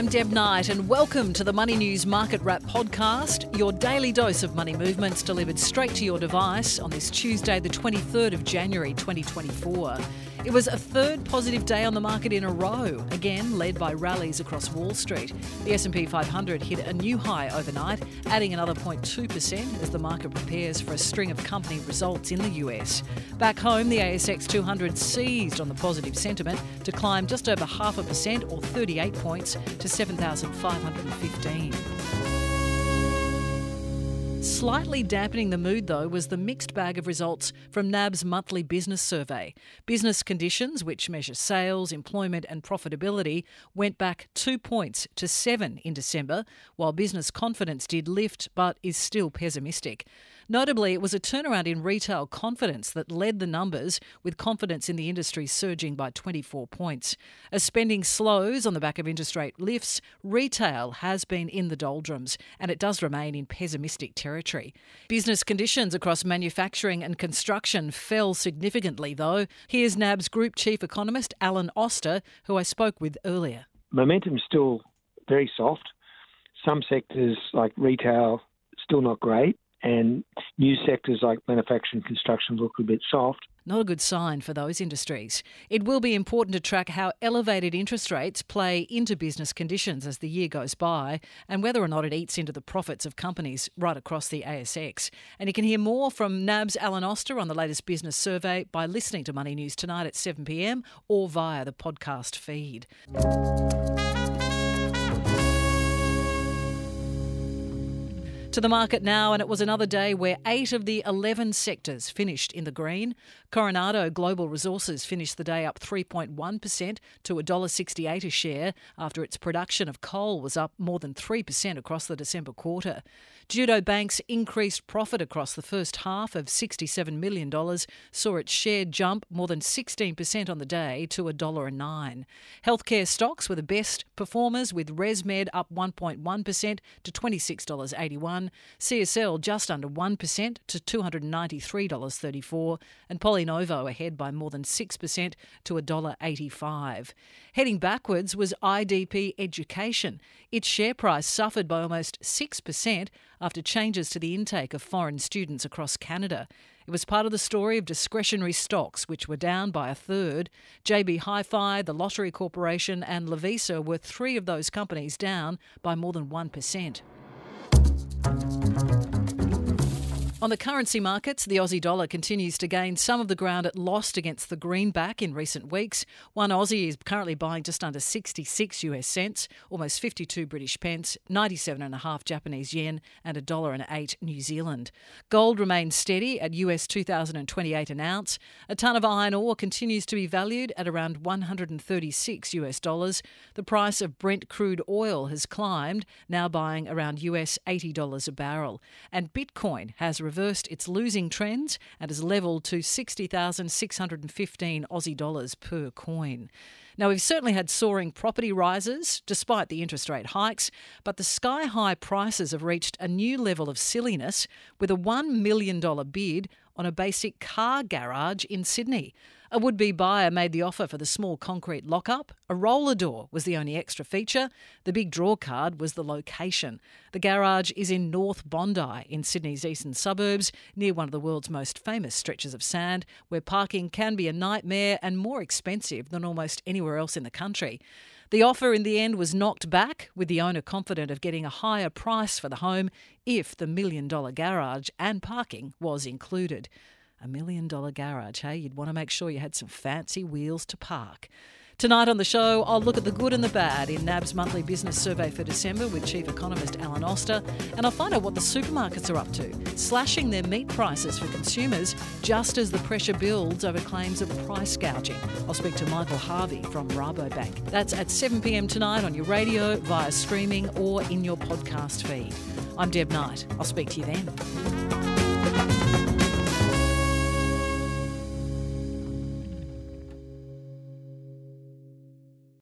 I'm Deb Knight, and welcome to the Money News Market Wrap podcast, your daily dose of money movements delivered straight to your device on this Tuesday, the 23rd of January 2024. It was a third positive day on the market in a row, again led by rallies across Wall Street. The S&P 500 hit a new high overnight, adding another 0.2% as the market prepares for a string of company results in the US. Back home, the ASX 200 seized on the positive sentiment to climb just over half a percent or 38 points to 7,515. Slightly dampening the mood, though, was the mixed bag of results from NAB's monthly business survey. Business conditions, which measure sales, employment, and profitability, went back two points to seven in December, while business confidence did lift but is still pessimistic. Notably, it was a turnaround in retail confidence that led the numbers, with confidence in the industry surging by 24 points. As spending slows on the back of interest rate lifts, retail has been in the doldrums, and it does remain in pessimistic territory. Business conditions across manufacturing and construction fell significantly, though. Here's NAB's Group Chief Economist, Alan Oster, who I spoke with earlier. Momentum's still very soft. Some sectors, like retail, still not great and new sectors like manufacturing and construction look a bit soft. Not a good sign for those industries. It will be important to track how elevated interest rates play into business conditions as the year goes by and whether or not it eats into the profits of companies right across the ASX. And you can hear more from NAB's Alan Oster on the latest business survey by listening to Money News tonight at 7pm or via the podcast feed. To the market now, and it was another day where eight of the 11 sectors finished in the green. Coronado Global Resources finished the day up 3.1% to $1.68 a share after its production of coal was up more than 3% across the December quarter. Judo Bank's increased profit across the first half of $67 million saw its share jump more than 16% on the day to $1.09. Healthcare stocks were the best performers, with ResMed up 1.1% to $26.81, CSL just under 1% to $293.34, and PolyNovo ahead by more than 6% to $1.85. Heading backwards was IDP Education. Its share price suffered by almost 6% after changes to the intake of foreign students across Canada. It was part of the story of discretionary stocks, which were down by a third. JB Hi Fi, the Lottery Corporation, and Lovisa were three of those companies down by more than 1%. Thank you. On the currency markets, the Aussie dollar continues to gain some of the ground it lost against the greenback in recent weeks. One Aussie is currently buying just under 66 US cents, almost 52 British pence, 97 and a half Japanese yen, and a dollar and eight New Zealand. Gold remains steady at US 2028 an ounce. A ton of iron ore continues to be valued at around 136 US dollars. The price of Brent crude oil has climbed, now buying around US $80 a barrel. And Bitcoin has reversed its losing trends and has levelled to 60,615 Aussie dollars per coin. Now, we've certainly had soaring property rises despite the interest rate hikes, but the sky high prices have reached a new level of silliness with a $1 million bid on a basic car garage in Sydney. A would be buyer made the offer for the small concrete lockup. A roller door was the only extra feature. The big draw card was the location. The garage is in North Bondi, in Sydney's eastern suburbs, near one of the world's most famous stretches of sand, where parking can be a nightmare and more expensive than almost anywhere else in the country. The offer in the end was knocked back, with the owner confident of getting a higher price for the home if the million dollar garage and parking was included. A million dollar garage, hey? You'd want to make sure you had some fancy wheels to park. Tonight on the show, I'll look at the good and the bad in NAB's monthly business survey for December with Chief Economist Alan Oster, and I'll find out what the supermarkets are up to, slashing their meat prices for consumers just as the pressure builds over claims of price gouging. I'll speak to Michael Harvey from Rabobank. That's at 7 pm tonight on your radio, via streaming, or in your podcast feed. I'm Deb Knight. I'll speak to you then.